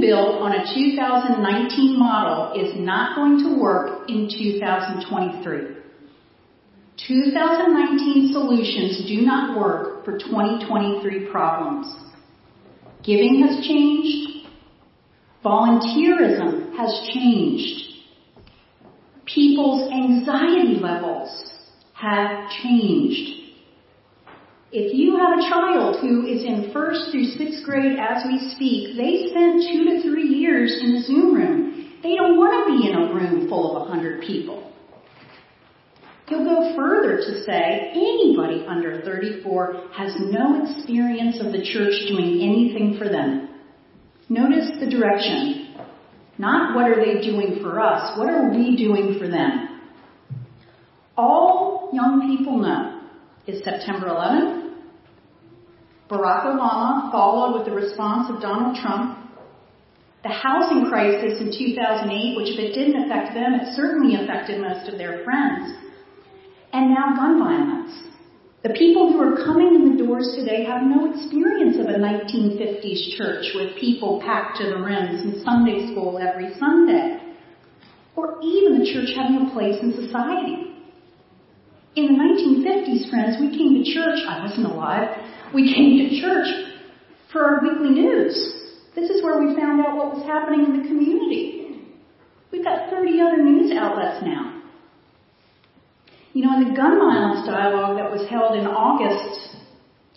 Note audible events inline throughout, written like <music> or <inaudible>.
built on a 2019 model is not going to work in 2023. 2019 solutions do not work for 2023 problems. Giving has changed. Volunteerism has changed. People's anxiety levels have changed. If you have a child who is in first through sixth grade as we speak, they spent two to three years in the Zoom room. They don't want to be in a room full of a hundred people. He'll go further to say anybody under 34 has no experience of the church doing anything for them. Notice the direction. Not what are they doing for us, what are we doing for them? All young people know is September 11th, Barack Obama followed with the response of Donald Trump. The housing crisis in 2008, which if it didn't affect them, it certainly affected most of their friends. And now gun violence. The people who are coming in the doors today have no experience of a 1950s church with people packed to the rims in Sunday school every Sunday. Or even the church having a place in society. In the 1950s, friends, we came to church. I wasn't alive we came to church for our weekly news. This is where we found out what was happening in the community. We've got 30 other news outlets now. You know, in the gun violence dialogue that was held in August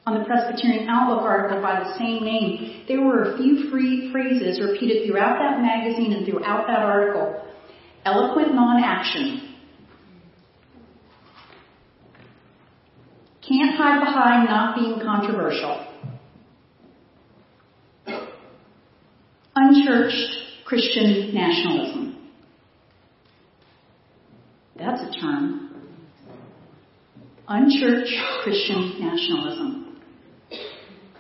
on the Presbyterian Outlook article by the same name, there were a few free phrases repeated throughout that magazine and throughout that article. Eloquent non-action, Can't hide behind not being controversial. Unchurched Christian nationalism. That's a term. Unchurched Christian nationalism.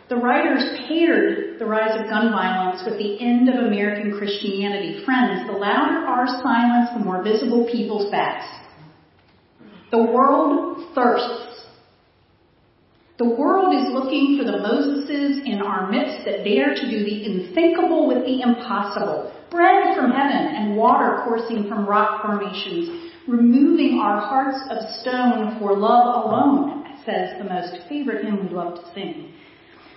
The writers paired the rise of gun violence with the end of American Christianity. Friends, the louder our silence, the more visible people's backs. The world thirsts the world is looking for the Moseses in our midst that dare to do the unthinkable with the impossible. Bread from heaven and water coursing from rock formations, removing our hearts of stone for love alone, says the most favorite hymn we love to sing.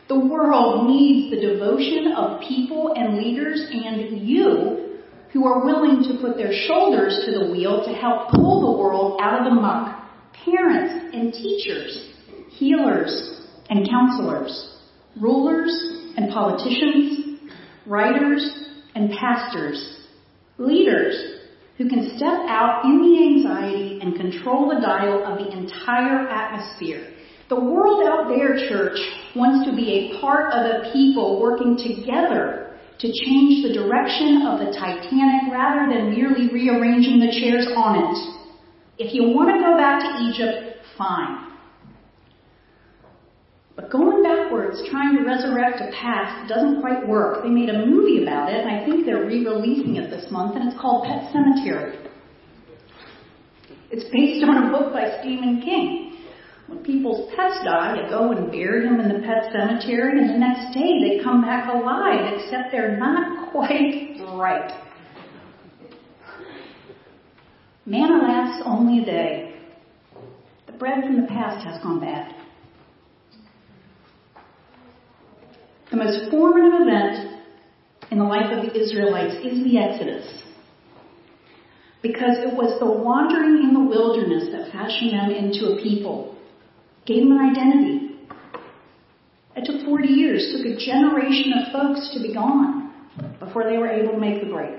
The world needs the devotion of people and leaders and you who are willing to put their shoulders to the wheel to help pull the world out of the muck. Parents and teachers healers and counselors, rulers and politicians, writers and pastors, leaders who can step out in the anxiety and control the dial of the entire atmosphere. The world out there, church, wants to be a part of a people working together to change the direction of the Titanic rather than merely rearranging the chairs on it. If you want to go back to Egypt, fine. But going backwards, trying to resurrect a past doesn't quite work. They made a movie about it, and I think they're re-releasing it this month, and it's called Pet Sematary. It's based on a book by Stephen King. When people's pets die, you go and bury them in the pet cemetery, and the next day they come back alive, except they're not <laughs> quite right. Manna lasts only a day. The bread from the past has gone bad. The most formative event in the life of the Israelites is the Exodus. Because it was the wandering in the wilderness that fashioned them into a people, gave them an identity. It took 40 years, took a generation of folks to be gone before they were able to make the break.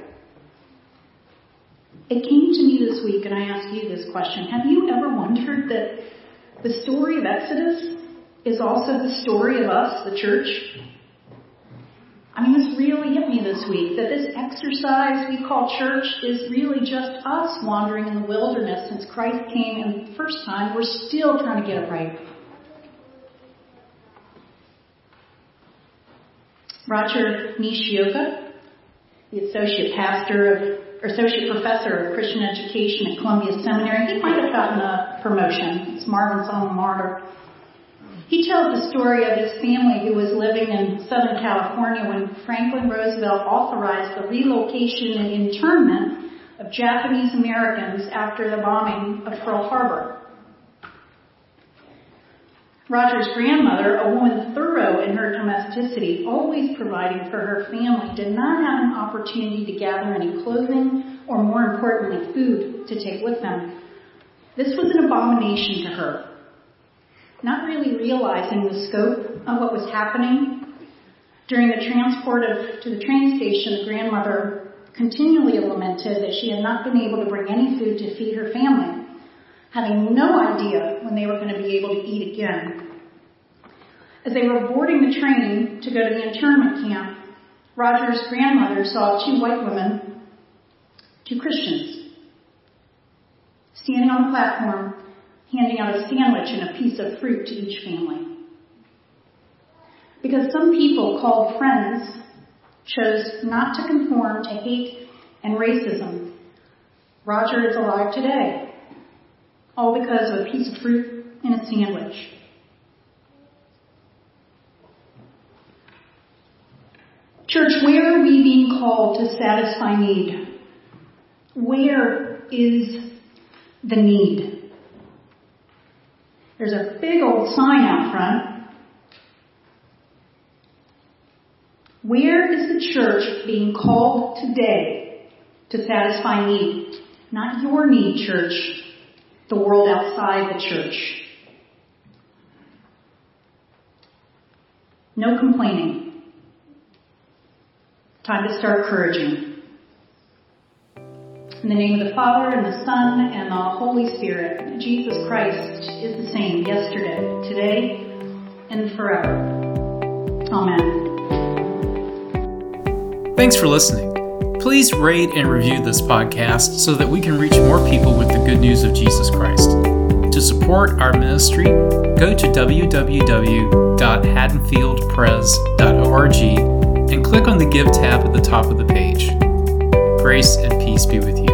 It came to me this week, and I ask you this question. Have you ever wondered that the story of Exodus is also the story of us, the church? I mean, this really hit me this week that this exercise we call church is really just us wandering in the wilderness since Christ came and the first time. We're still trying to get it right. Rodger Nishioka, the associate pastor of, or associate professor of Christian education at Columbia Seminary, he might have gotten a promotion. It's Marvin's alma mater. He tells the story of his family who was living in Southern California when Franklin Roosevelt authorized the relocation and internment of Japanese Americans after the bombing of Pearl Harbor. Rodger's grandmother, a woman thorough in her domesticity, always providing for her family, did not have an opportunity to gather any clothing or, more importantly, food to take with them. This was an abomination to her. Not really realizing the scope of what was happening, during the transport of, to the train station, the grandmother continually lamented that she had not been able to bring any food to feed her family having no idea when they were going to be able to eat again. As they were boarding the train to go to the internment camp, Rodger's grandmother saw two white women, two Christians, standing on the platform, handing out a sandwich and a piece of fruit to each family. Because some people called friends chose not to conform to hate and racism, Rodger is alive today all because of a piece of fruit and a sandwich. Church, where are we being called to satisfy need? Where is the need? There's a big old sign out front. Where is the church being called today to satisfy need? Not your need, church, the world outside the church. No complaining. Time to start encouraging. In the name of the Father, and the Son, and the Holy Spirit, Jesus Christ is the same yesterday, today, and forever. Amen. Thanks for listening. Please rate and review this podcast so that we can reach more people with the good news of Jesus Christ. To support our ministry, go to www.haddonfieldpres.org and click on the Give tab at the top of the page. Grace and peace be with you.